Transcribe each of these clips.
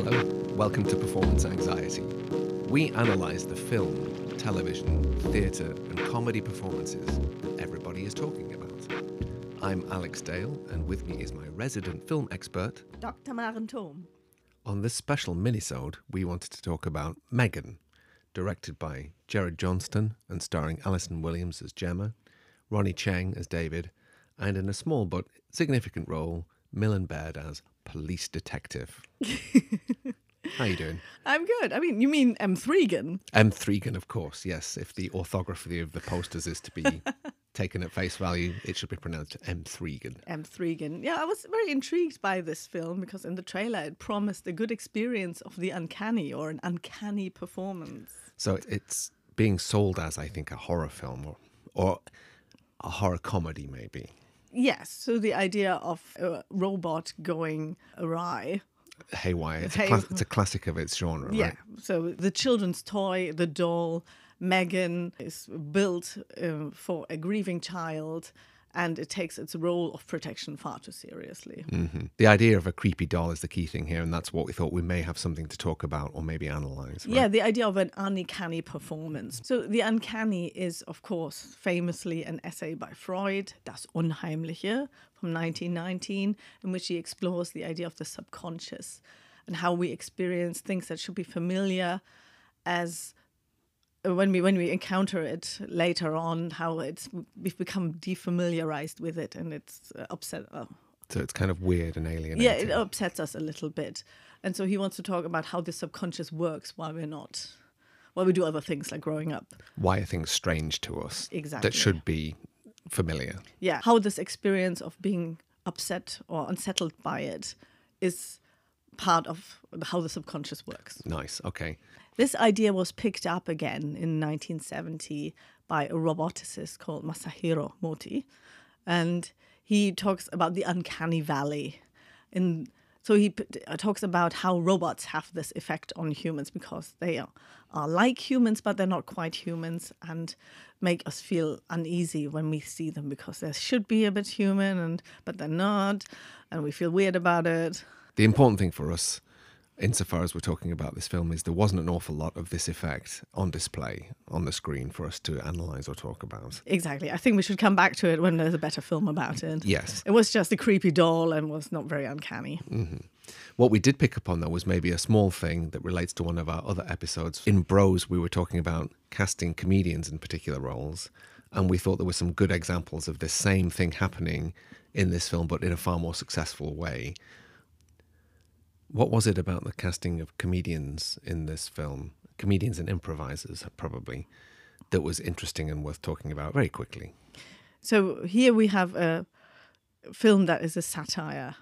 Hello, welcome to Performance Anxiety. We analyse the film, television, theatre, and comedy performances that everybody is talking about. I'm Alex Dale, and with me is my resident film expert. Dr. Maren Thom. On this special minisode, we wanted to talk about Megan, directed by Jared Johnstone and starring Allison Williams as Gemma, Ronnie Chieng as David, and in a small but significant role, Millen Baird as police detective. How you doing? I'm good. I mean, you mean M. Thregan? M. Thregan, of course, yes. If the orthography of the posters is to be taken at face value, it should be pronounced M. Thregan. M. Thregan. Yeah, I was very intrigued by this film because in the trailer it promised a good experience of the uncanny or an uncanny performance. So it's being sold as, I think, a horror film or, or a horror comedy, maybe. Yes, so the idea of a robot going awry. Haywire. It's, Hay- a, it's a classic of its genre, Yeah, right? so the children's toy, the doll, Megan, is built uh, for a grieving child and it takes its role of protection far too seriously. hmm The idea of a creepy doll is the key thing here, and that's what we thought we may have something to talk about or maybe analyze. right? Yeah, the idea of an uncanny performance. So the uncanny is, of course, famously an essay by Freud, Das Unheimliche, from 1919, in which he explores the idea of the subconscious and how we experience things that should be familiar as when we when we encounter it later on, how it's we've become defamiliarized with it and it's uh, upset. Uh, So it's kind of weird and alienating. yeah, it upsets us a little bit. And so he wants to talk about how the subconscious works while we're not, while we do other things like growing up. Why are things strange to us Exactly. that should be familiar? Yeah, how this experience of being upset or unsettled by it is part of how the subconscious works. Nice. Okay. This idea was picked up again in 1970 by a roboticist called Masahiro Mori. And he talks about the uncanny valley. In, so he uh, talks about how robots have this effect on humans because they are, are like humans, but they're not quite humans and make us feel uneasy when we see them because they should be a bit human, and but they're not. And we feel weird about it. The important thing for us, insofar as we're talking about this film, is there wasn't an awful lot of this effect on display on the screen for us to analyze or talk about. Exactly. I think we should come back to it when there's a better film about it. Yes. It was just a creepy doll and was not very uncanny. Mm-hmm. What we did pick up on, though, was maybe a small thing that relates to one of our other episodes. In Bros, we were talking about casting comedians in particular roles, and we thought there were some good examples of this same thing happening in this film, but in a far more successful way. What was it about the casting of comedians in this film, comedians and improvisers, probably, that was interesting and worth talking about very quickly? So here we have a film that is a satire,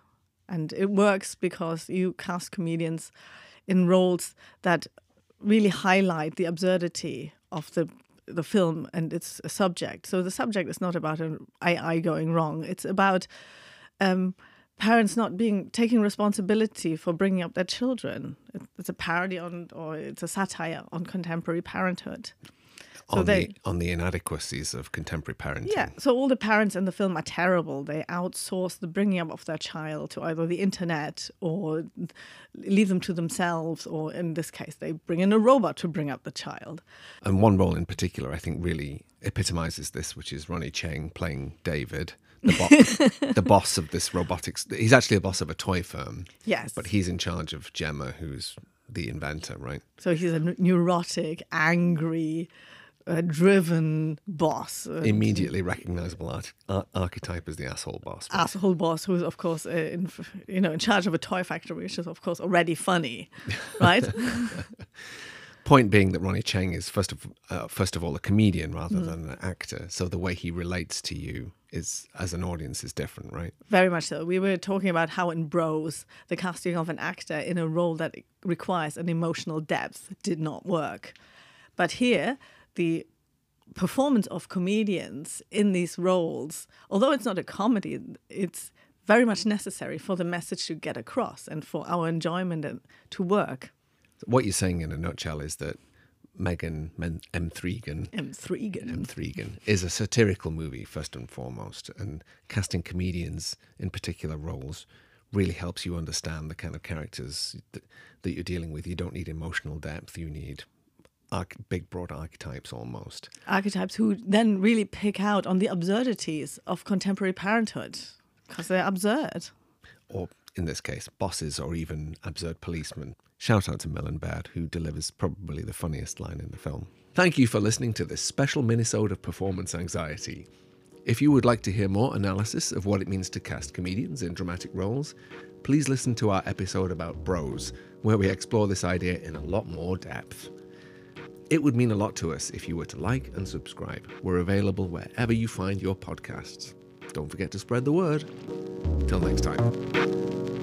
and it works because you cast comedians in roles that really highlight the absurdity of the the film and its subject. So the subject is not about an AI going wrong; it's about um, parents not being taking responsibility for bringing up their children. It's a parody on, or it's a satire on contemporary parenthood. So on, they- the, on the inadequacies of contemporary parenting. Yeah, so all the parents in the film are terrible. They outsource the bringing up of their child to either the internet or leave them to themselves, or in this case, they bring in a robot to bring up the child. And one role in particular, I think, really epitomizes this, which is Ronnie Chieng playing David, the, bo- the boss of this robotics. He's actually a boss of a toy firm, Yes. but he's in charge of Gemma, who's the inventor, right? So he's a neurotic, angry, uh, driven boss. Immediately recognizable art- ar- archetype as the asshole boss. but- asshole boss who's of course uh, in you know in charge of a toy factory which is of course already funny right Point being that Ronnie Chieng is first of uh, first of all a comedian rather than an actor, so the way he relates to you is as an audience is different, right? Very much so. We were talking about how in Bros, the casting of an actor in a role that requires an emotional depth did not work. But here, the performance of comedians in these roles, although it's not a comedy, it's very much necessary for the message to get across and for our enjoyment and to work. What you're saying in a nutshell is that Megan M. Thregan M. Thregan. M. Thregan is a satirical movie first and foremost, and casting comedians in particular roles really helps you understand the kind of characters that, that you're dealing with. You don't need emotional depth, you need arch- big, broad archetypes almost. Archetypes who then really pick out on the absurdities of contemporary parenthood because they're absurd. Or in this case, bosses or even absurd policemen. Shout out to Millen Baird, who delivers probably the funniest line in the film. Thank you for listening to this special minisode of performance anxiety. If you would like to hear more analysis of what it means to cast comedians in dramatic roles, please listen to our episode about bros, where we explore this idea in a lot more depth. It would mean a lot to us if you were to like and subscribe. We're available wherever you find your podcasts. Don't forget to spread the word. Till next time.